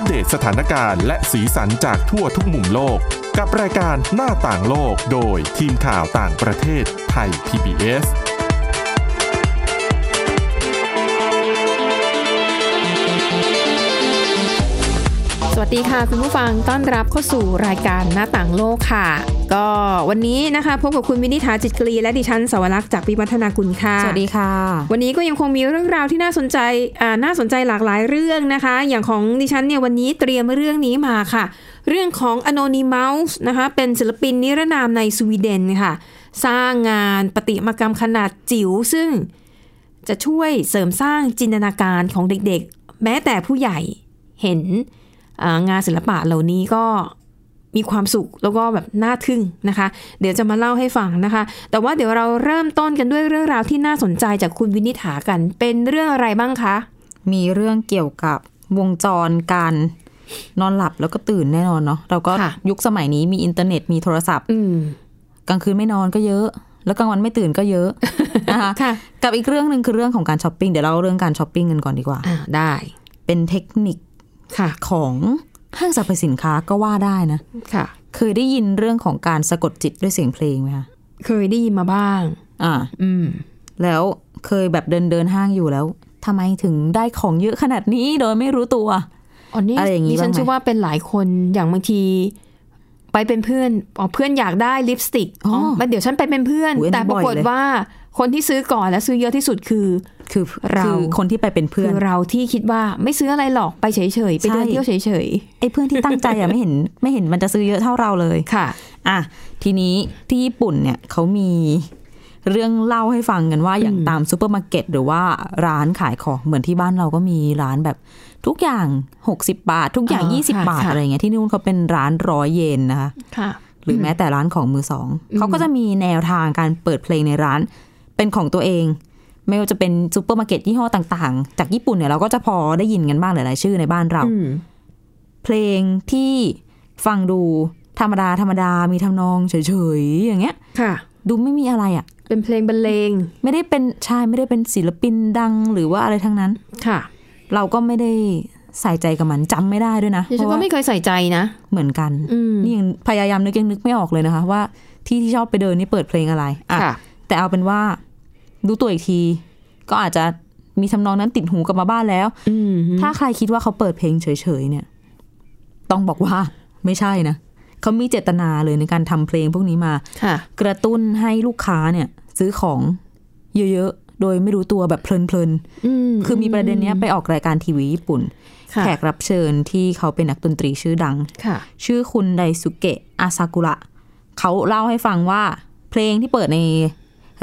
อัปเดตสถานการณ์และสีสันจากทั่วทุกมุมโลก กับรายการหน้าต่างโลกโดยทีมข่าวต่างประเทศไทย PBS สวัสดีค่ะคุณผู้ฟังต้อนรับเข้าสู่รายการหน้าต่างโลกค่ะ ก็วันนี้นะคะพบกับคุณวินิษฐาจิตกรีและดิฉันสวรักษ์จากวิวัฒนาคุณค่ะ สวัสดีค่ะ วันนี้ก็ยังคงมีเรื่องราวที่น่าสนใจอ่าน่าสนใจหลากหลายเรื่องนะคะ อย่างของดิฉันเนี่ยวันนี้เตรียมเรื่องนี้มาค่ะ เรื่องของ Anonymous นะคะเป็นศิลปินนิรนามในสวีเดนค่ะ สร้างงานประติมากรรมขนาดจิ๋วซึ่งจะช่วยเสริมสร้างจินตนาการของเด็กๆ แม้แต่ผู้ใหญ่เห็นอ่างานศิลปะเหล่านี้ก็ มีความสุขแล้วก็แบบน่าทึ่งนะคะ เดี๋ยวจะมาเล่าให้ฟังนะคะ แต่ว่าเดี๋ยวเราเริ่มต้นกันด้วยเรื่องราวที่น่าสนใจจากคุณวินิษฐากัน เป็นเรื่องอะไรบ้างคะ มีเรื่องเกี่ยวกับวงจรการนอนหลับแล้วก็ตื่นแน่นอนเนาะเราก็ค่ะยุคสมัยนี้มีอินเทอร์เน็ตมีโทรศัพท์อืมกลางคืนไม่นอนก็เยอะ แล้วกลางวันไม่ตื่นก็เยอะนะคะค่ะกับอีกเรื่องหนึ่งคือเรื่องของการช้อปปิ้งเดี๋ยวเราเรื่องการช้อปปิ้งกันก่อนดีกว่าอ่าได้ เป็นเทคนิคค่ะของ ห้างสรรพสินค้าก็ว่าได้นะ ค่ะ เคยได้ยินเรื่องของการสะกดจิตด้วยเสียงเพลงไหมคะ เคยได้ยินมาบ้าง อ่า อืม แล้วเคยแบบเดินเดินห้างอยู่แล้วทำไมถึงได้ของเยอะขนาดนี้โดยไม่รู้ตัวอ๋อนี่อะไรอย่างงี้ดิฉันบ้างไหมเชื่อว่าเป็นหลายคนอย่างบางที ไปเป็นเพื่อนอ๋อเพื่อนอยากได้ลิปสติกอ๋อมันเดี๋ยวฉันไปเป็นเพื่อนอุ๊ยอันนี้แต่ปรากฏบ่อยเลยว่าคนที่ซื้อก่อนและซื้อเยอะที่สุดคือ คือเราคือคนที่ไปเป็นเพื่คืออนเราที่คิดว่าไม่ซื้ออะไรหรอกไปเฉยๆไปเดินใช่เที่ยวเฉยไอ้เพื่อนที่ตั้งใจอะไม่เห็นไม่เห็นมันจะซื้อเยอะเท่าเราเลยๆค่ะอะทีนี้ที่ญี่ปุ่นเนี่ยเขามีเรื่องเล่าให้ฟังกันว่าอย่างตามซูเปอร์มาร์เก็ตหรือว่าร้านขายของเหมือนที่บ้านเราก็มีร้านแบบทุกอย่าง 60 บาท ทุกอย่างอ๋อ20ค่ะบาทค่ะอะไรเงี้ยที่นู่นเขาเป็นร้านร้อยเยนนะคะค่ะหรือแม้แต่ร้านของมือสองเขาก็จะมีแนวทางการเปิดเพลงในร้านเป็นของตัวเอง ไม่ว่าจะเป็นซูเปอร์มาร์เก็ตยี่ห้อต่างๆ จากญี่ปุ่นเนี่ยเราก็จะพอได้ยินกันบ้างหลายๆชื่อในบ้านเราอืมเพลงที่ฟังดูธรรมดาธรรมดามีทำนองเฉยๆอย่างเงี้ย ค่ะ ดูไม่มีอะไรอะ่ะ เป็นเพลงบรรเลง ไม่ได้เป็นชายไม่ได้เป็นศิลปินดังหรือว่าอะไรทั้งนั้น ค่ะ เราก็ไม่ได้ใส่ใจกับมันจำไม่ได้ด้วยนะดิฉันเพก็ราะว่าไม่เคยใส่ใจนะ เหมือนกันอืมนี่ยังพยายามนึกยังนึกไม่ออกเลยนะคะ ว่าที่ที่ชอบไปเดินนี่เปิดเพลงอะไรอะค่ะแต่เอาเป็นว่า รู้ตัวอีกที ก็อาจจะมีทำนองนั้นติดหูกลับมาบ้านแล้วอืมถ้าใครคิดว่าเขาเปิดเพลงเฉยๆเนี่ย ต้องบอกว่าไม่ใช่นะเขามีเจตนาเลยในการทำเพลงพวกนี้มาค่ะกระตุ้นให้ลูกค้าเนี่ย ซื้อของเยอะๆ โดยไม่รู้ตัวแบบเพลินอืมๆคือมีประเด็นเนี้ยไปออกรายการทีวีญี่ปุ่นค่ะแขกรับเชิญที่เขาเป็นนักดนตรีชื่อดังค่ะชื่อคุณไดสุเกะอาซากุระ เขาเล่าให้ฟังว่า เพลงที่เปิดใน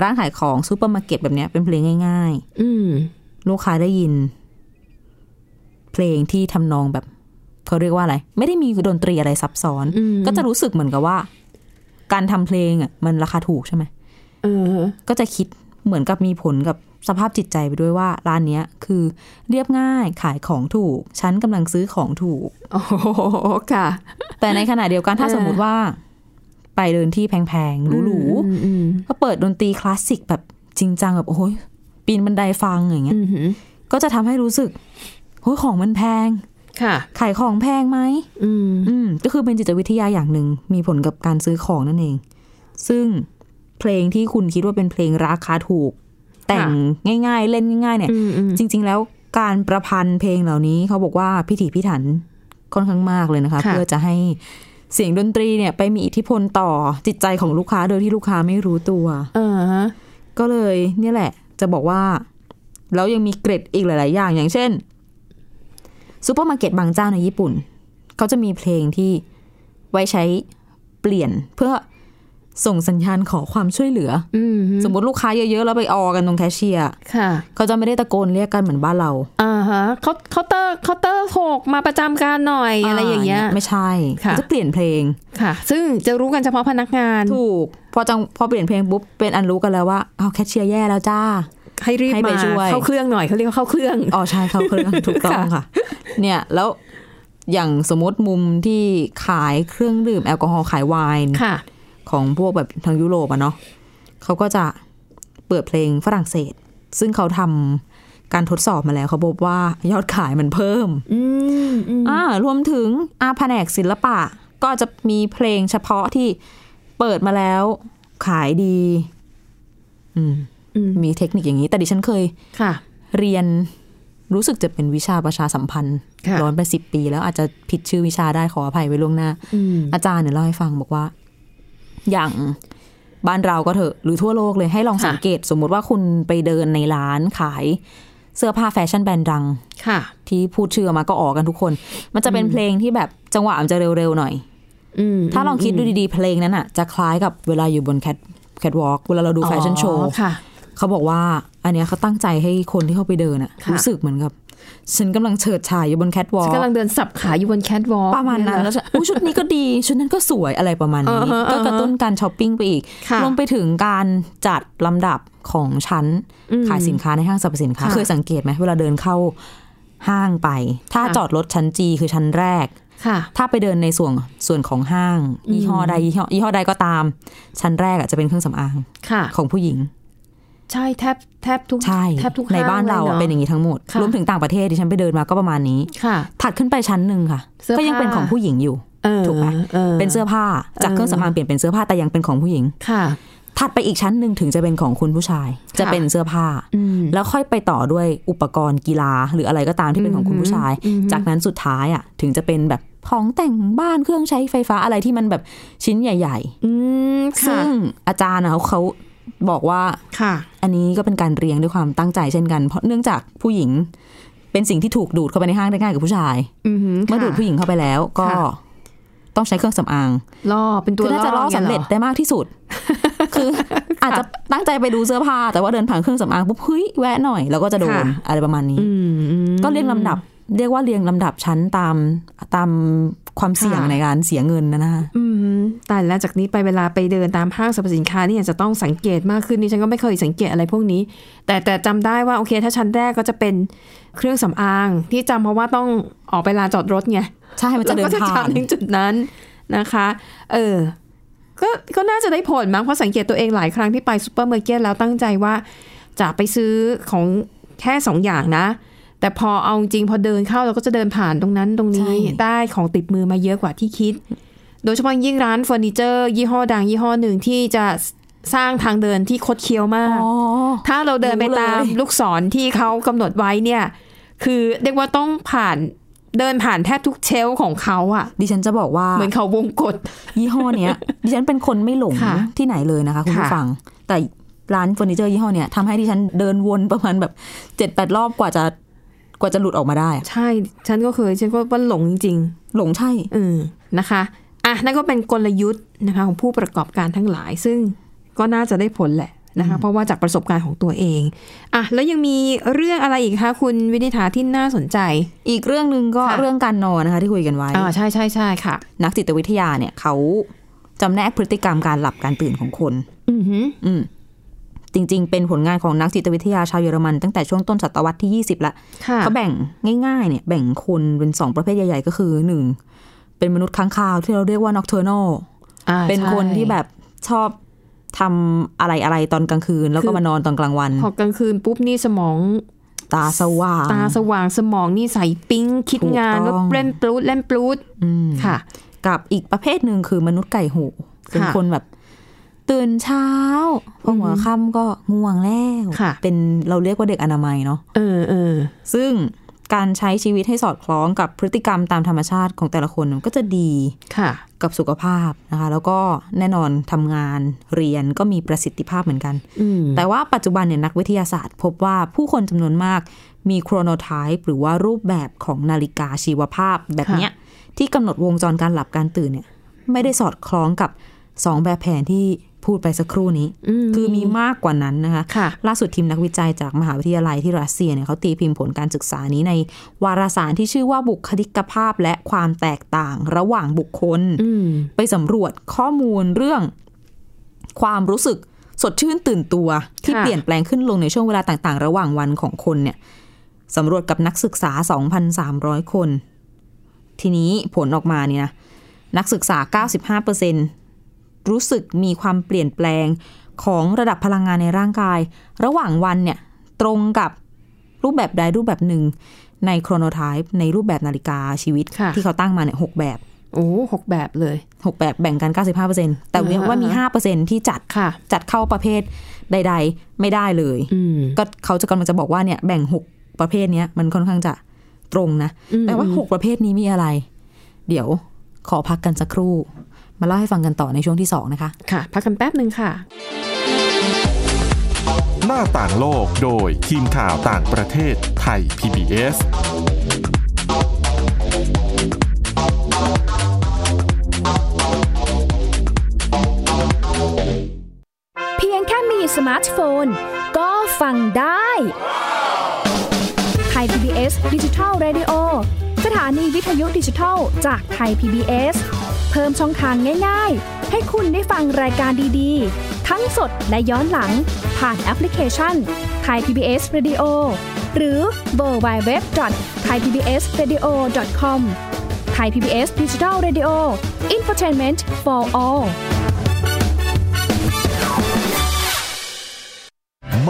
ร้านขายของซูเปอร์มาร์เก็ตแบบเนี้ยเป็นเพลงง่ายอืมๆลูกค้าได้ยิน เพลงที่ทำนองแบบเขาเรียกว่าอะไร ไม่ได้มีดนตรีอะไรซับซ้อนอืมก็จะรู้สึกเหมือนกับว่า การทำเพลงอะมันราคาถูกใช่ไหมเออก็จะคิดเหมือนกับมีผลกับสภาพจิตใจไปด้วยว่า ร้านเนี้ยคือเรียบง่ายขายของถูก ฉันกำลังซื้อของถูกโอ้โหค่ะ แต่ในขณะเดียวกันถ้าเออสมมุติว่า ไปเดินที่แพงๆหรูอืมอืมๆ ก็เปิดดนตรีคลาสสิกแบบจริงจังแบบโอ้ยปีนบันไดฟังอย่างเงี้ยอืมอืมก็จะทำให้รู้สึกโอ้ยของมันแพง ค่ะ ขายของแพงไหมอืมอืมก็คือเป็นจิตวิทยาอย่างหนึ่งมีผลกับการซื้อของนั่นเอง ซึ่งเพลงที่คุณคิดว่าเป็นเพลงราคาถูก แต่งง่าย ๆ เล่นง่าย ๆ เนี่ยอืมอืมจริง ๆ แล้วการประพันธ์เพลงเหล่านี้เขาบอกว่าพิถีพิถันค่อนข้างมากเลยนะคะค่ะเพื่อจะให้ เสียงดนตรีเนี่ยไปมีอิทธิพลต่อจิตใจของลูกค้าโดยที่ลูกค้าไม่รู้ตัวเออฮะก็เลยเนี่ยแหละ จะบอกว่า แล้วยังมีเกร็ดอีกหลาย ๆ อย่าง อย่างเช่นซูเปอร์มาร์เก็ตบางเจ้าในญี่ปุ่น เขาจะมีเพลงที่ไว้ใช้เปลี่ยนเพื่อ ส่งสัญญาณขอความช่วยเหลืออืมสมมติลูกค้าเยอะๆ แล้วไปออกันตรงแคชเชียร์ค่ะเขาจะไม่ได้ตะโกนเรียกกันเหมือนบ้านเราอ่าฮะเขาเคาน์เตอร์เคาน์เตอร์หกมาประจำการหน่อยอะไรอย่างเงี้ยไม่ใช่ค่ะเขาจะเปลี่ยนเพลงค่ะ ซึ่งจะรู้กันเฉพาะพนักงานถูกพอจังพอเปลี่ยนเพลงปุ๊บเป็นอันรู้กันแล้วว่าเอาวแคชเชียร์แย่แล้วจ้าให้รีบให้ไปมาช่วยเข้าเครื่องหน่อยเขาเรียกว่าเข้าเครื่องอ๋อใช่เข้าเครื่องถูกต้องค่ะ เนี่ยแล้วอย่างสมมติมุมที่ขายเครื่องดื่มแอลกอฮอล์ขายไวน์ค่ะ ของพวกแบบทางยุโรปอะเนาะเขาก็จะเปิดเพลงฝรั่งเศส ซึ่งเขาทการทดสอบมาแล้วเขาพบว่ายอดขายมันเพิ่มอืมอืมอ่ารวมถึงอาแผนกศิลปะ ก็จะมีเพลงเฉพาะที่เปิดมาแล้วขายดีอืมอืมมีเทคนิคอย่างนี้ แต่ดิฉันเคยค่ะ เรียนรู้สึกจะเป็นวิชาประชาสัมพันธ์ค่ะร้อนไปสิบปี แล้วอาจจะผิดชื่อวิชาได้ขออภัยไว้ล่วงหน้าอืมอาจารย์เนี่ยเล่าให้ฟังบอกว่า อย่างบ้านเราก็เถอะหรือทั่วโลกเลยให้ลองค่ะสังเกต สมมุติว่าคุณไปเดินในร้านขายเสื้อผ้าแฟชั่นแบรนด์ดังค่ะ ที่พูดชื่อออกมาก็ออกกันทุกคน มันจะเป็นเพลงที่แบบจังหวะมันจะเร็วๆหน่อยอืมถ้าลองคิดดูดีๆ เพลงนั้นอะ จะคล้ายกับเวลาอยู่บนแคทแคตวอล์กเวลาเราดูแฟชั่นโชว์อ๋อค่ะเขาบอกว่า อันเนี้ยเขาตั้งใจให้คนที่เข้าไปเดินอะค่ะรู้สึกเหมือนกับ ฉันกำลังเฉิดฉายอยู่บนแคทวอฉัล์นกกำลังเดินสับขาอยู่บนแคทวอล์กประมาณนั้นแล้วฉันอุ๊ยชุดนี้ก็ดี ชุดนั้นก็สวยอะไรประมาณนี้อ่าฮะก็กระตุ้นการช้อปปิ้งไปอีกค่ะรวมไปถึงการจัดลำดับของชั้นอืมขายสินค้าในห้างสรรพสินค้าค่ะเคยสังเกตไหมเวลาเดินเข้าห้างไป ถ้าค่ะจอดรถชั้นจีคือชั้นแรกค่ะถ้าไปเดินในส่วนส่วนของห้างยี่ห้อใดยี่ห้อยี่ห้อใดก็ตาม ชั้นแรกอะจะเป็นเครื่องสำอางค่ะของผู้หญิง ใช่แทบแทบทุกใช่แทบทุกในบ้านเราห้อะลเป็นอย่างนี้ทั้งหมดค่ะรวมถึงต่างประเทศที่ฉันไปเดินมาก็ประมาณนี้ค่ะถัดขึ้นไปชั้นหนึ่งค่ะเสื้อก็ยังเป็นผ้าของผู้หญิงอยู่เออถูกไหมออเป็นเสื้อผ้าจากเครื่องสำอางเปลี่ยนเป็นเสื้อผ้าแต่ยังเป็นของผู้หญิงค่ะถัดไปอีกชั้นหนึ่งถึงจะเป็นของคุณผู้ชาย จะเป็นเสื้อผ้าอืมแล้วค่อยไปต่อด้วยอุปกรณ์กีฬา หรืออะไรก็ตามที่เป็นของคุณผู้ชายอือหือจากนั้นสุดท้ายอะถึงจะเป็นแบบของแต่งบ้านเครื่องใช้ไฟฟ้าอะไรที่มันแบบชิ้นใหญ่อืมๆค่ะซึ่งอาจารย์อะเขาเขา บอกว่าค่ะ อันนี้ก็เป็นการเรียงด้วยความตั้งใจเช่นกัน เพราะเนื่องจากผู้หญิงเป็นสิ่งที่ถูกดูดเข้าไปในห้างได้ง่ายกับผู้ชายอือหืเมื่อดูดผู้หญิงเข้าไปแล้วก็ค่ะต้องใช้เครื่องสำอางล่อเป็นตัวคือน่าจะล่อสำเร็จนี่ยหอได้มากที่สุด คืออาจจะตั้งใจไปดูเสื้อผ้า แต่ว่าเดินผ่านเครื่องสำอางปุ๊บเฮ้ยแวะหน่อยแล้วก็จะโดนค่ะอะไรประมาณนี้อืมอืมก็เรียงลำดับ เรียกว่าเรียงลำดับชั้นตามตาม ความเสี่ยงค่ะในการเสียเงินนะนะคะอืมแต่แล้วจากนี้ไปเวลาไปเดินตามห้างสรรพสินค้าเนี่ยจะต้องสังเกตมากขึ้นนี่ฉันก็ไม่เคยสังเกตอะไรพวกนี้ แต่แต่จำได้ว่าโอเค ถ้าชั้นแรกก็จะเป็นเครื่องสำอางที่จำเพราะว่าต้องออกไปลานจอดรถไงใช่มันจะเดินแล้วก็ผ่านถึงจุดนั้นนะคะ เออก็ก็น่าจะได้ผลมั้งเพราะสังเกตตัวเองหลายครั้งที่ไปซูเปอร์มาร์เก็ตแล้วตั้งใจว่าจะไปซื้อของแค่สองอย่างนะ แต่พอเอาจริงพอเดินเข้าเราก็จะเดินผ่านตรงนั้นตรงนี้ใช่ได้ของติดมือมาเยอะกว่าที่คิด โดยเฉพาะยิ่งร้านเฟอร์นิเจอร์ยี่ห้อดังยี่ห้อหนึ่งที่จะสร้างทางเดินที่คดเคี้ยวมากอ๋อถ้าเราเดินไปรู้เลยตามลูกศรที่เขากำหนดไว้เนี่ย คือเรียกว่าต้องผ่านเดินผ่านแทบทุกเชลฟ์ของเขาอะดิฉันจะบอกว่าเหมือนเขาวงกดยี่ห้อเนี้ย ดิฉันเป็นคนไม่หลงค่ะที่ไหนเลยนะคะคุณผู้ค่ะฟัง แต่ร้านเฟอร์นิเจอร์ยี่ห้อเนี้ยทำให้ดิฉันเดินวนประมาณแบบเจ็ดแปดรอบกว่าจะ กว่าจะหลุดออกมาได้อะใช่ ฉันก็เคย ฉันก็ว่าหลงจริงหลงใช่ๆเออนะคะอะนั่นก็เป็นกลยุทธ์นะคะของผู้ประกอบการทั้งหลาย ซึ่งก็น่าจะได้ผลแหละนะคะเพราะว่าจากประสบการณ์ของตัวเองอะแล้วยังมีเรื่องอะไรอีกคะคุณวินิษฐาที่น่าสนใจ อีกเรื่องหนึ่งก็ค่ะเรื่องการนอนนะคะที่คุยกันไว้อ่าใช่ใช่ใช่ค่ะ นักจิตวิทยาเนี่ยเขาจำแนกพฤติกรรมการหลับการตื่นของคน อือหืออืม จริง ๆ เป็นผลงานของนักจิตวิทยาชาวเยอรมันตั้งแต่ช่วงต้นศตวรรษที่ 20 ละค่ะเขาแบ่งง่ายๆเนี่ยแบ่งคนเป็นสองประเภทใหญ่ๆ ก็คือหนึ่งเป็นมนุษย์ค้างคาวที่เราเรียกว่า nocturnal อ่าเป็นใช่คนที่แบบชอบทำอะไรอะไรตอนกลางคืน แล้วคืก็อมานอนตอนกลางวัน พอกลางคืนปุ๊บนี่สมองตาสว่าง ตาสว่างสมองนี่ใสปิ๊งคิดถูกงานต้องว่าเล่นปลูดเล่นปลูดอืมค่ะ กับอีกประเภทหนึ่งคือมนุษย์ไก่หูเป็นค่ะคนแบบ ตื่นเช้าพอหัวค่ำก็ง่วงแล้วค่ะเป็นเราเรียกว่าเด็กอนามัยเนาะเออเออซึ่งการใช้ชีวิตให้สอดคล้องกับพฤติกรรมตามธรรมชาติของแต่ละคนมันก็จะดีค่ะ กับสุขภาพนะคะ แล้วก็แน่นอนทำงานเรียนก็มีประสิทธิภาพเหมือนกันอืมแต่ว่าปัจจุบันเนี่ยนักวิทยาศาสตร์ พบว่าผู้คนจำนวนมากมีโครโนไทป์หรือว่ารูปแบบของนาฬิกาชีวภาพแบบเนี้ยที่กำหนดวงจรการหลับการตื่นเนี่ยไม่ได้สอดคล้องกับ สองแบบแผนที่พูดไปสักครู่นี้อืมคือมีมากกว่านั้นนะคะค่ะล่าสุดทีมนักวิจัยจากมหาวิทยาลัยที่รัสเซียเนี่ยเขาตีพิมพ์ผลการศึกษานี้ในวารสารที่ชื่อว่าบุคลิกภาพและความแตกต่างระหว่างบุคคลอืมไปสำรวจข้อมูลเรื่องความรู้สึกสดชื่นตื่นตัวที่ค่ะเปลี่ยนแปลงขึ้นลงในช่วงเวลาต่างๆ ระหว่างวันของคนเนี่ยสำรวจกับนักศึกษา 2,300 คน ทีนี้ผลออกมาเนี่ยนะนักศึกษา 95% รู้สึกมีความเปลี่ยนแปลงของระดับพลังงานในร่างกาย ระหว่างวันเนี่ยตรงกับรูปแบบใดรูปแบบหนึ่ง ในโครโนไทป์ในรูปแบบนาฬิกาชีวิตค่ะที่เขาตั้งมาเนี่ยหกแบบโอ้หกแบบเลย หกแบบแบ่งกัน 95%แต่ว่าว่ามี5%ที่จัดค่ะจัดเข้าประเภทใด ๆ ไม่ได้เลยอืมก็เขาจะกำลังจะบอกว่าเนี่ยแบ่งหกประเภทเนี้ยมันค่อนข้างจะตรงนะอืมแต่ว่าหกประเภทนี้มีอะไร เดี๋ยวขอพักกันสักครู่ มาเล่าให้ฟังกันต่อในช่วงที่สองนะคะค่ะพักกันแป๊บหนึ่งค่ะ หน้าต่างโลกโดยทีมข่าวต่างประเทศไทย PBS เพียงแค่มีสมาร์ทโฟน ก็ฟังได้ไทย PBS ดิจิทัล Radio สถานีวิทยุดิจิทัลจากไทย PBS เพิ่มช่องทางง่ายๆ ให้คุณได้ฟังรายการดีๆ ทั้งสดและย้อนหลัง ผ่านแอปพลิเคชันไทย PBS Radio หรือ www.thaipbsradio.com Thai PBS Digital Radioอินฟอร์ทนเมนต์ for all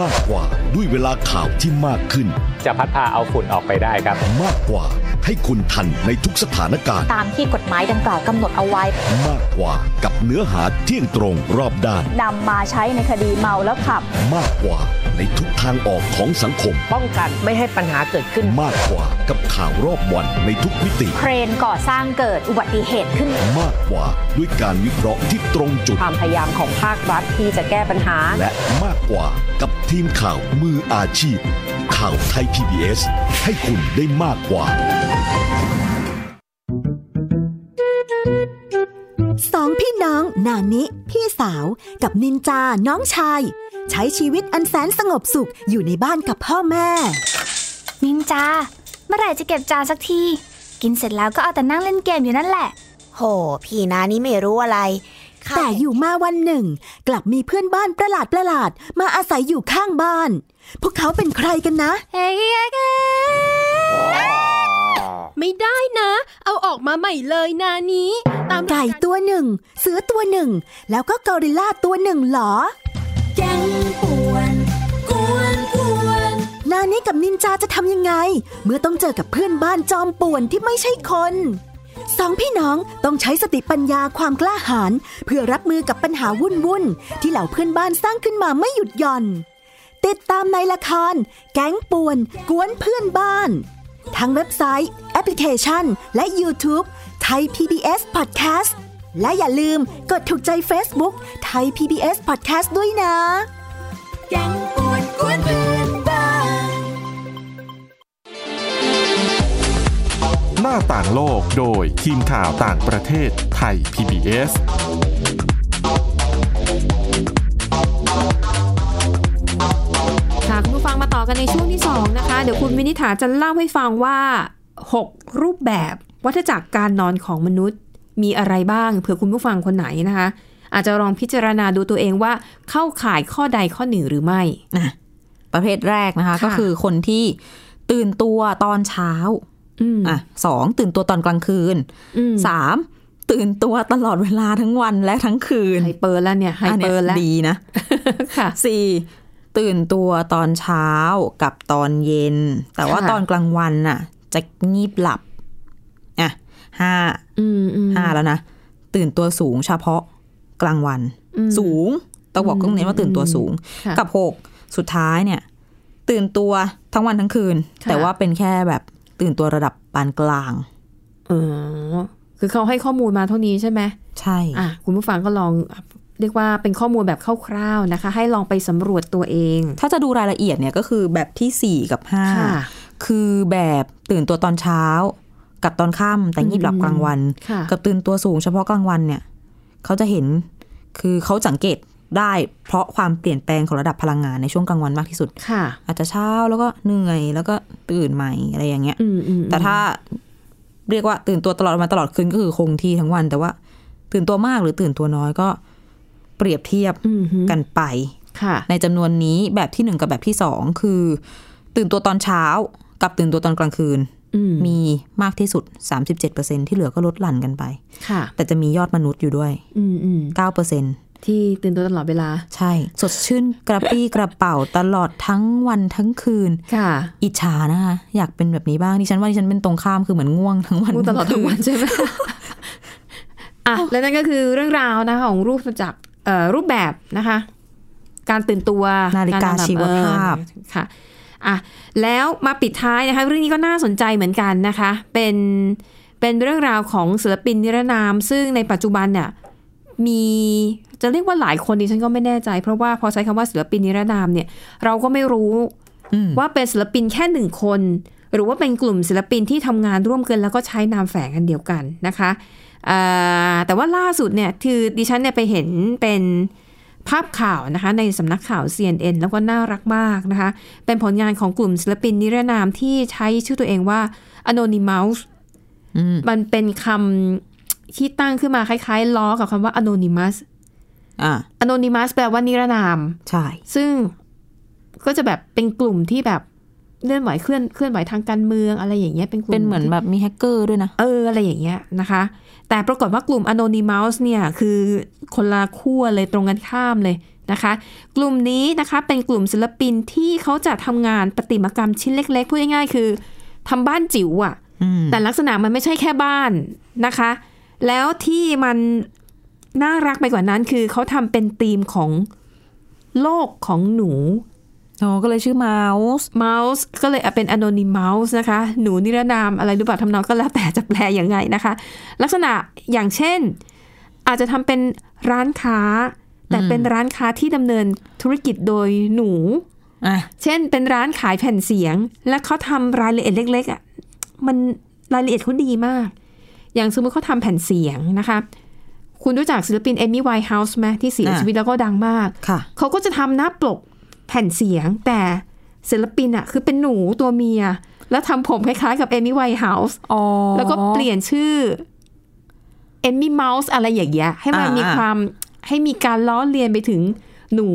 มากกว่าด้วยเวลาข่าวที่มากขึ้น จะพัดพาเอาฝุ่นออกไปได้ครับ มากกว่า ให้คุณทันในทุกสถานการณ์ ตามที่กฎหมายดังกล่าวกำหนดเอาไว้ มากกว่ากับเนื้อหาเที่ยงตรงรอบด้านนำมาใช้ในคดีเมาแล้วขับ มากกว่า ในทุกทางออกของสังคม ป้องกันไม่ให้ปัญหาเกิดขึ้น มากกว่ากับข่าวรอบวันในทุกมิติ เครนก่อสร้างเกิดอุบัติเหตุขึ้น มากกว่าด้วยการวิเคราะห์ที่ตรงจุด ความพยายามของภาครัฐที่จะแก้ปัญหา และมากกว่ากับทีมข่าวมืออาชีพ ข่าวไทย PBS ให้คุณได้มากกว่าสองพี่น้องนานิ พี่สาวกับนินจาน้องชาย ใช้ชีวิตอันแสนสงบสุขอยู่ในบ้านกับพ่อแม่ นินจา เมื่อไหร่จะเก็บจานสักที กินเสร็จแล้วก็เอาแต่นั่งเล่นเกมอยู่นั่นแหละ โห พี่นานี่ไม่รู้อะไร แต่อยู่มาวันหนึ่ง กลับมีเพื่อนบ้านประหลาดประหลาดๆมาอาศัยอยู่ข้างบ้าน พวกเขาเป็นใครกันนะเฮ้ยไม่ได้นะ เอาออกมาใหม่เลยนานี้ ตามไก่ตัวหนึ่ง เสือตัวหนึ่ง แล้วก็กอริลลาตัวหนึ่งเหรอ แกงป่วนกวนกวนนานี้กับนินจาจะทำยังไง เมื่อต้องเจอกับเพื่อนบ้านจอมป่วนที่ไม่ใช่คนสองพี่น้องต้องใช้สติปัญญาความกล้าหาญเพื่อรับมือกับปัญหาวุ่นวุ่นที่เหล่าเพื่อนบ้านสร้างขึ้นมาไม่หยุดหย่อน ติดตามในละคร แก๊งป่วน กวนเพื่อนบ้าน ทั้งเว็บไซต์ แอปพลิเคชัน และ YouTube ไทย PBS Podcast และอย่าลืมกดถูกใจ Facebook ไทย PBS Podcast ด้วยนะแก๊งป่วนกวนเพื่อนบ้านหน้าต่างโลกโดยทีมข่าวต่างประเทศไทย PBS ค่ะคุณผู้ฟังมาต่อกันในช่วงที่ 2 นะคะ เดี๋ยวคุณวินิษฐาจะเล่าให้ฟังว่า 6 รูปแบบวัฏจักรการนอนของมนุษย์ มีอะไรบ้างเผื่อคุณผู้ฟังคนไหนนะคะ อาจจะลองพิจารณาดูตัวเองว่าเข้าข่ายข้อใดข้อหนึ่งหรือไม่ประเภทแรกนะคะค่ะก็คือคนที่ตื่นตัวตอนเช้าอืมอะสองตื่นตัวตอนกลางคืนอืมสามตื่นตัวตลอดเวลาทั้งวันและทั้งคืนไฮเปอร์แล้วเนี่ยไฮอันเปนี้อยร์แล้วดีนะค่ะสี่ตื่นตัวตอนเช้ากับตอนเย็น แต่ว่าค่ะตอนกลางวันน่ะ จะงีบหลับอะห้าอืมอืมห้า แล้วนะ ตื่นตัวสูงเฉพาะกลางวันอืมสูงต้องบอกต้องเน้นว่าตื่นตัวสูงค่ะกับหกสุดท้ายเนี่ย ตื่นตัวทั้งวันทั้งคืนค่ะแต่ว่าเป็นแค่แบบตื่นตัวระดับปานกลางเออคือเขาให้ข้อมูลมาเท่านี้ใช่ไหมใช่อะคุณผู้ฟังก็ลองเรียกว่าเป็นข้อมูลแบบคร่าวๆนะคะ ให้ลองไปสำรวจตัวเอง ถ้าจะดูรายละเอียดเนี่ยก็คือแบบที่สี่กับห้าค่ะคือแบบตื่นตัวตอนเช้า กับตอนค่ำแต่งีบหลับกลางวันค่ะกับตื่นตัวสูงเฉพาะกลางวันเนี่ย เขาจะเห็นคือเขาสังเกตได้เพราะความเปลี่ยนแปลงของระดับพลังงานในช่วงกลางวันมากที่สุดค่ะ อาจจะเช้าแล้วก็เหนื่อยแล้วก็ตื่นใหม่อะไรอย่างเงี้ยอืมอืมแต่ถ้าเรียกว่าตื่นตัวตลอดมาตลอดคืนก็คือคงที่ทั้งวัน แต่ว่า ตื่นตัวมากหรือตื่นตัวน้อยก็เปรียบเทียบอืมฮึกันไปค่ะ ในจำนวนนี้แบบที่หนึ่งกับแบบที่สองคือ ตื่นตัวตอนเช้ากับตื่นตัวตอนกลางคืนอื มมีมากที่สุด 37%ที่เหลือก็ลดหลั่นกันไป ค่ะ แต่จะมียอดมนุษย์อยู่ด้วยอืมอืม9%ที่ตื่นตัวตลอดเวลา ใช่ สดชื่นกระปรี้กระเป๋าตลอดทั้งวันทั้งคืน ค่ะ อิจฉานะคะ อยากเป็นแบบนี้บ้างดิฉันว่าดิฉันเป็นตรงข้ามคือเหมือนง่วงทั้งวันพูดตลอดทั้งวันใช่ไหมอะและนั่นก็คือเรื่องราวนะคะของรูปจากเอ่อรูปแบบนะคะ การตื่นตัว นาฬิกาารนอนหลับชีวภาพเออค่ะ อะแล้วมาปิดท้ายนะคะ เรื่องนี้ก็น่าสนใจเหมือนกันนะคะ เป็นเป็นเรื่องราวของศิลปินนิรนาม ซึ่งในปัจจุบันเนี่ยมีจะเรียกว่าหลายคนดิฉันก็ไม่แน่ใจ เพราะว่าพอใช้คำว่าศิลปินนิรนามเนี่ย เราก็ไม่รู้อืมว่าเป็นศิลปินแค่หนึ่งคน หรือว่าเป็นกลุ่มศิลปินที่ทำงานร่วมกันแล้วก็ใช้นามแฝงกันเดียวกันนะคะอ่าแต่ว่าล่าสุดเนี่ยคือดิฉันเนี่ยไปเห็นเป็น ภาพข่าวนะคะในสำนักข่าว CNN แล้วก็น่ารักมากนะคะ เป็นผลงานของกลุ่มศิลปินนิรนามที่ใช้ชื่อตัวเองว่า Anonymous อืมมันเป็นคำที่ตั้งขึ้นมาคล้ายๆ ล้อกับคำว่า Anonymous อ่า Anonymous แปลว่านิรนาม ใช่ ซึ่งก็จะแบบเป็นกลุ่มที่แบบ เลื่อนไหวเคลื่อนเคลื่อนไหวทางการเมืองอะไรอย่างเงี้ยเป็นกลุ่มเป็นเหมือนที่แบบมีแฮกเกอร์ด้วยนะ เอออะไรอย่างเงี้ยนะคะ แต่ปรากฏว่ากลุ่ม Anonymous เนี่ยคือคนละขั้วเลยตรงกันข้ามเลยนะคะ กลุ่มนี้นะคะเป็นกลุ่มศิลปินที่เขาจะทำงานประติมากรรมชิ้นเล็ก ๆ พูดง่ายๆคือทำบ้านจิ๋วอะอืมแต่ลักษณะมันไม่ใช่แค่บ้านนะคะ แล้วที่มันน่ารักไปกว่านั้นคือเขาทำเป็นธีมของโลกของหนู อ๋อ ก็เลยชื่อเมาส์เมาส์ก็เลยเอาเป็น anonymous นะคะ หนูนิรนามอะไรหรือเปล่าทำนองก็แล้วแต่จะแปลยังไงนะคะ ลักษณะอย่างเช่น อาจจะทำเป็นร้านค้า แต่เป็นร้านค้าที่ดำเนินธุรกิจโดยหนูอะเช่นเป็นร้านขายแผ่นเสียง และเขาทำรายละเอียดเล็กๆอะมันรายละเอียดเขาดีมาก อย่างสมมติเขาทำแผ่นเสียงนะคะ คุณรู้จักศิลปินเอมี่ไวน์เฮาส์ไหมที่เสียอ่าชีวิตแล้วก็ดังมากค่ะเขาก็จะทำหน้าปก แผ่นเสียง แต่ศิลปินอะคือเป็นหนูตัวเมีย แล้วทำผมคล้ายๆกับเอมี่ไวน์เฮาส์อ๋อแล้วก็เปลี่ยนชื่อเอมี่เมาส์อะไรอย่างเงี้ยให้มันอ่ามีมีความให้มีการล้อเลียนไปถึงหนู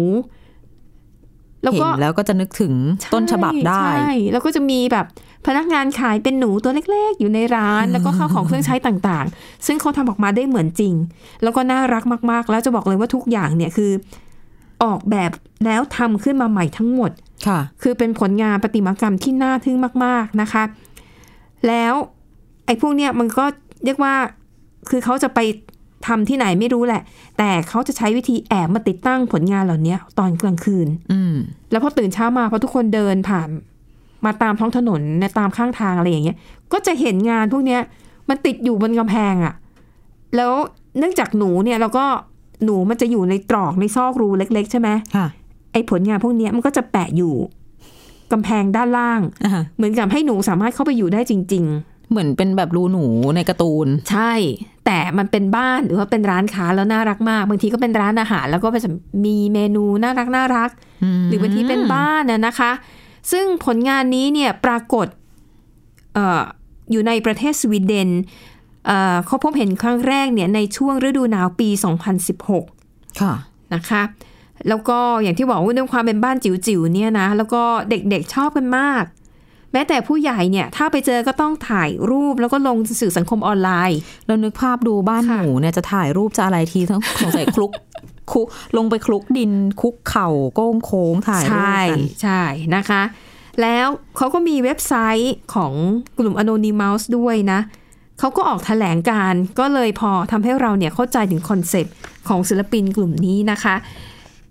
แล้วเห็ก็นแล้วก็จะนึกถึงต้นฉบับได้ใช่แล้วก็จะมีแบบพนักงานขายเป็นหนูตัวเล็ก ๆ อยู่ในร้าน แล้วก็ข้าวของเครื่องใช้ต่างๆ ซึ่งเขาทำออกมาได้เหมือนจริง แล้วก็น่ารักมากๆ แล้วจะบอกเลยว่าทุกอย่างเนี่ยคือ ออกแบบแล้วทำขึ้นมาใหม่ทั้งหมดค่ะ คือเป็นผลงานประติมากรรมที่น่าทึ่งมาก ๆนะคะ แล้วไอ้พวกเนี้ยมันก็เรียกว่าคือเขาจะไปทำที่ไหนไม่รู้แหละ แต่เขาจะใช้วิธีแอบมาติดตั้งผลงานเหล่านี้ตอนกลางคืนอืมแล้วพอตื่นเช้ามาพอทุกคนเดินผ่านมาตามท้องถนนในตามข้างทางอะไรอย่างเงี้ย ก็จะเห็นงานพวกเนี้ยมันติดอยู่บนกำแพงอะ่ะ แล้วเนื่องจากหนูเนี่ยเราก็ หนูมันจะอยู่ในตรอกในซอกรูเล็ก ๆ ใช่ไหมค่ะไอ้ผลงานพวกเนี้ยมันก็จะแปะอยู่กำแพงด้านล่างอ่าเหมือนกับให้หนูสามารถเข้าไปอยู่ได้จริงเหมือนเป็นแบบรูหนูในการ์ตูนๆใช่ แต่มันเป็นบ้านหรือว่าเป็นร้านค้าแล้วน่ารักมาก บางทีก็เป็นร้านอาหาร แล้วก็จะมีเมนูน่ารักน่ารัก หรือบางทีเป็นบ้านน่ะนะคะ ซึ่งผลงานนี้เนี่ยปรากฏเอออยู่ในประเทศสวีเดน เอ่อเขาพบเห็นครั้งแรกเนี่ยในช่วงฤดูหนาวปี 2016 ค่ะนะคะแล้วก็อย่างที่บอกว่าด้วยความเป็นบ้านจิ๋วๆเนี่ยนะแล้วก็เด็กๆชอบกันมาก แม้แต่ผู้ใหญ่เนี่ยถ้าไปเจอก็ต้องถ่ายรูปแล้วก็ลงสื่อสังคมออนไลน์เรานึกภาพดูบ้านค่ะหนูเนี่ยจะถ่ายรูปจะอะไรทีทั้งสงสัยคลุกคุลงไปคลุกดินคุกเข่าโก้งโค้งถ่ายรูปใช่กันใช่นะคะ แล้วเขาก็มีเว็บไซต์ของกลุ่ม Anonymous ด้วยนะเขาก็ออกแถลงการณ์ก็เลยพอทำให้เราเนี่ยเข้าใจถึงคอนเซปต์ของศิลปินกลุ่มนี้นะคะ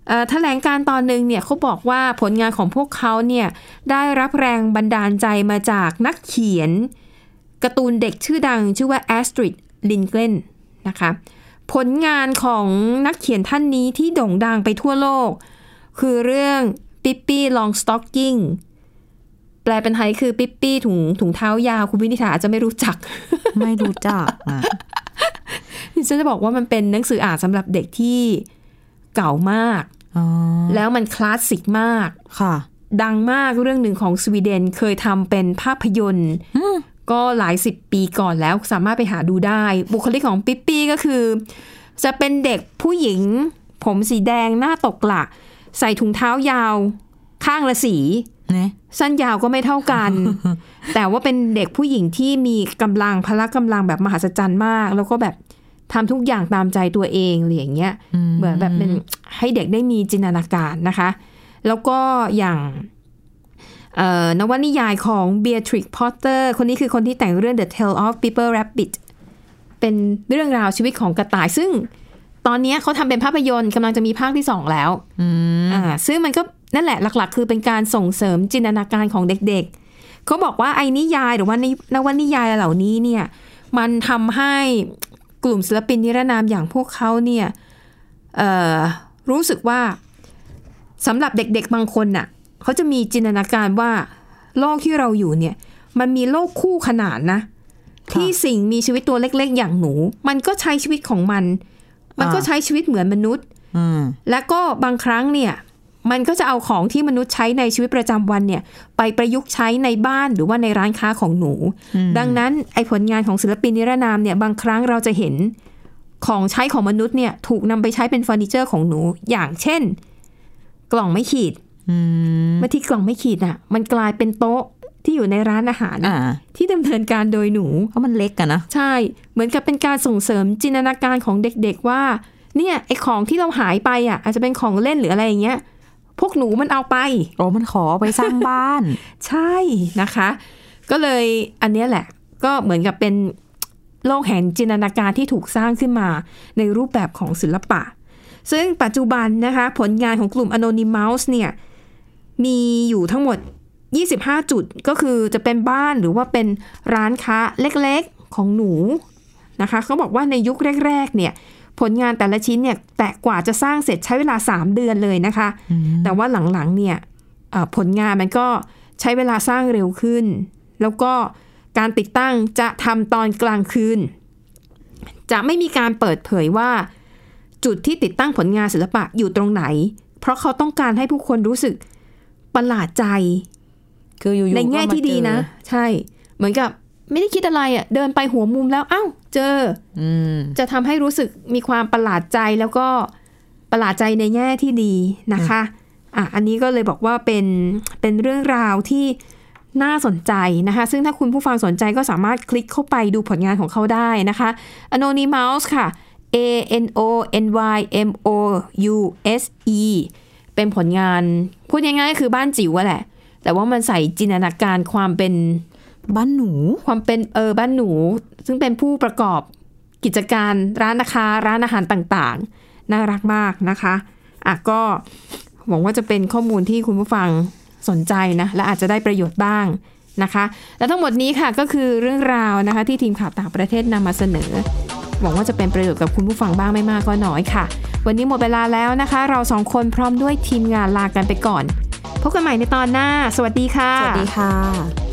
เอ่อแถลงการณ์ตอนหนึ่งเนี่ยเขาบอกว่าผลงานของพวกเขาเนี่ยได้รับแรงบันดาลใจมาจากนักเขียนการ์ตูนเด็กชื่อดังชื่อว่าแอสตริดลินเกลนนะคะผลงานของนักเขียนท่านนี้ที่โด่งดังไปทั่วโลก คือเรื่อง Pippi Longstocking แปลเป็นไทยคือปิ๊ปปี้ถุงถุงเท้ายาวคุณวินิษฐาอาจจะไม่รู้จัก ไม่รู้จักอะดิฉันจะบอกว่ามันเป็นหนังสืออ่านสำหรับเด็กที่เก่ามากอ๋อแล้วมันคลาสสิกมากค่ะ ดังมากเรื่องหนึ่งของสวีเดนเคยทำเป็นภาพยนตร์ก็หลายสิบปีก่อนแล้วสามารถไปหาดูได้ บุคลิกของปิ๊ปปี้ก็คือ จะเป็นเด็กผู้หญิง ผมสีแดงหน้าตกหละใส่ถุงเท้ายาว ข้างละสีเนี่ย สั้นยาวก็ไม่เท่ากัน แต่ว่าเป็นเด็กผู้หญิงที่มีกำลังพละกำลังแบบมหัศจรรย์มาก แล้วก็แบบทำทุกอย่างตามใจตัวเองอะไรอย่างเงี้ยเหมือนแบบเป็นให้เด็กได้มีจินตนาการนะคะ แล้วก็อย่างเอ่อนวนิยายของเบียทริกพอตเตอร์คนนี้คือคนที่แต่งเรื่อง The Tale of People Rabbit เป็นเรื่องราวชีวิตของกระต่าย ซึ่งตอนนี้เขาทำเป็นภาพยนตร์กำลังจะมีภาคที่สองแล้วอ่าซึ่งมันก็ นั่นแหละหลักๆ คือเป็นการส่งเสริมจินตนาการของเด็กๆ เขาบอกว่าไอ้นิยายหรือว่านวนิยายเหล่านี้เนี่ยมันทำให้กลุ่มศิลปินนิรนามอย่างพวกเขาเนี่ยเอ่อรู้สึกว่าสำหรับเด็กๆบางคนน่ะเขาจะมีจินตนาการว่าโลกที่เราอยู่เนี่ยมันมีโลกคู่ขนานนะ ที่สิ่งมีชีวิตตัวเล็ก ๆ อย่างหนู มันก็ใช้ชีวิตของมัน มันก็ใช้ชีวิตเหมือนมนุษย์อืมและก็บางครั้งเนี่ย มันก็จะเอาของที่มนุษย์ใช้ในชีวิตประจำวันเนี่ย ไปประยุกต์ใช้ในบ้านหรือว่าในร้านค้าของหนู ดังนั้นไอ้ผลงานของศิลปินนิรนามเนี่ยบางครั้งเราจะเห็นของใช้ของมนุษย์เนี่ยถูกนำไปใช้เป็นเฟอร์นิเจอร์ของหนู อย่างเช่น กล่องไม่ขีดอืมเมื่อที่กล่องไม่ขีดอะ มันกลายเป็นโต๊ะที่อยู่ในร้านอาหารอ่าที่ดำเนินการโดยหนู เพราะมันเล็กกันนะ ใช่ เหมือนกับเป็นการส่งเสริมจินตนาการของเด็กๆว่า เนี่ยไอของที่เราหายไปอะ อาจจะเป็นของเล่นหรืออะไรอย่างเงี้ย พวกหนูมันเอาไปโอ้มันขอไปสร้างบ้าน ใช่นะคะ ก็เลยอันเนี้ยแหละ ก็เหมือนกับเป็นโลกแห่งจินตนาการที่ถูกสร้างขึ้นมาในรูปแบบของศิลปะ ซึ่งปัจจุบันนะคะ ผลงานของกลุ่ม Anonymous เนี่ย มีอยู่ทั้งหมด 25 จุดก็คือจะเป็นบ้านหรือว่าเป็นร้านค้าเล็กๆของหนูนะคะเขาบอกว่าในยุคแรก ๆ เนี่ย ผลงานแต่ละชิ้นเนี่ยแต่กว่าจะสร้างเสร็จใช้เวลา 3 เดือนเลยนะคะ แต่ว่าหลังๆเนี่ยเอ่อผลงานมันก็ใช้เวลาสร้างเร็วขึ้น แล้วก็การติดตั้งจะทำตอนกลางคืน จะไม่มีการเปิดเผยว่า จุดที่ติดตั้งผลงานศิลปะอยู่ตรงไหน เพราะเขาต้องการให้ผู้คนรู้สึกประหลาดใจ คืออยู่ๆในแง่ก็มาที่ดีนะเจอใช่ เหมือนกับ ไม่ได้คิดอะไรอะ่ะ เดินไปหัวมุมแล้วอ้าวเจออืมจะทำให้รู้สึกมีความประหลาดใจแล้วก็ประหลาดใจในแง่ที่ดีนะคะ อะอันนี้ก็เลยบอกว่าเป็นเป็นเรื่องราวที่น่าสนใจนะคะ ซึ่งถ้าคุณผู้ฟังสนใจก็สามารถคลิกเข้าไปดูผลงานของเขาได้นะคะ Anonymous ค่ะ A N O N Y M O U S E เป็นผลงาน พูดง่ายๆคือบ้านจิ๋วอะแหละ แต่ว่ามันใส่จินตนาการความเป็น บ้านหนู ความเป็นเออบ้านหนู ซึ่งเป็นผู้ประกอบกิจการร้านนะคะร้านอาหารต่างๆ น่ารักมากนะคะอะก็หวังว่าจะเป็นข้อมูลที่คุณผู้ฟังสนใจนะ และอาจจะได้ประโยชน์บ้างนะคะ และทั้งหมดนี้ค่ะก็คือเรื่องราวนะคะ ที่ทีมข่าวต่างประเทศนำมาเสนอ หวังว่าจะเป็นประโยชน์กับคุณผู้ฟังบ้างไม่มากก็น้อยค่ะ วันนี้หมดเวลาแล้วนะคะ เราสองคนพร้อมด้วยทีมงานลากันไปก่อน พบกันใหม่ในตอนหน้า สวัสดีค่ะ สวัสดีค่ะ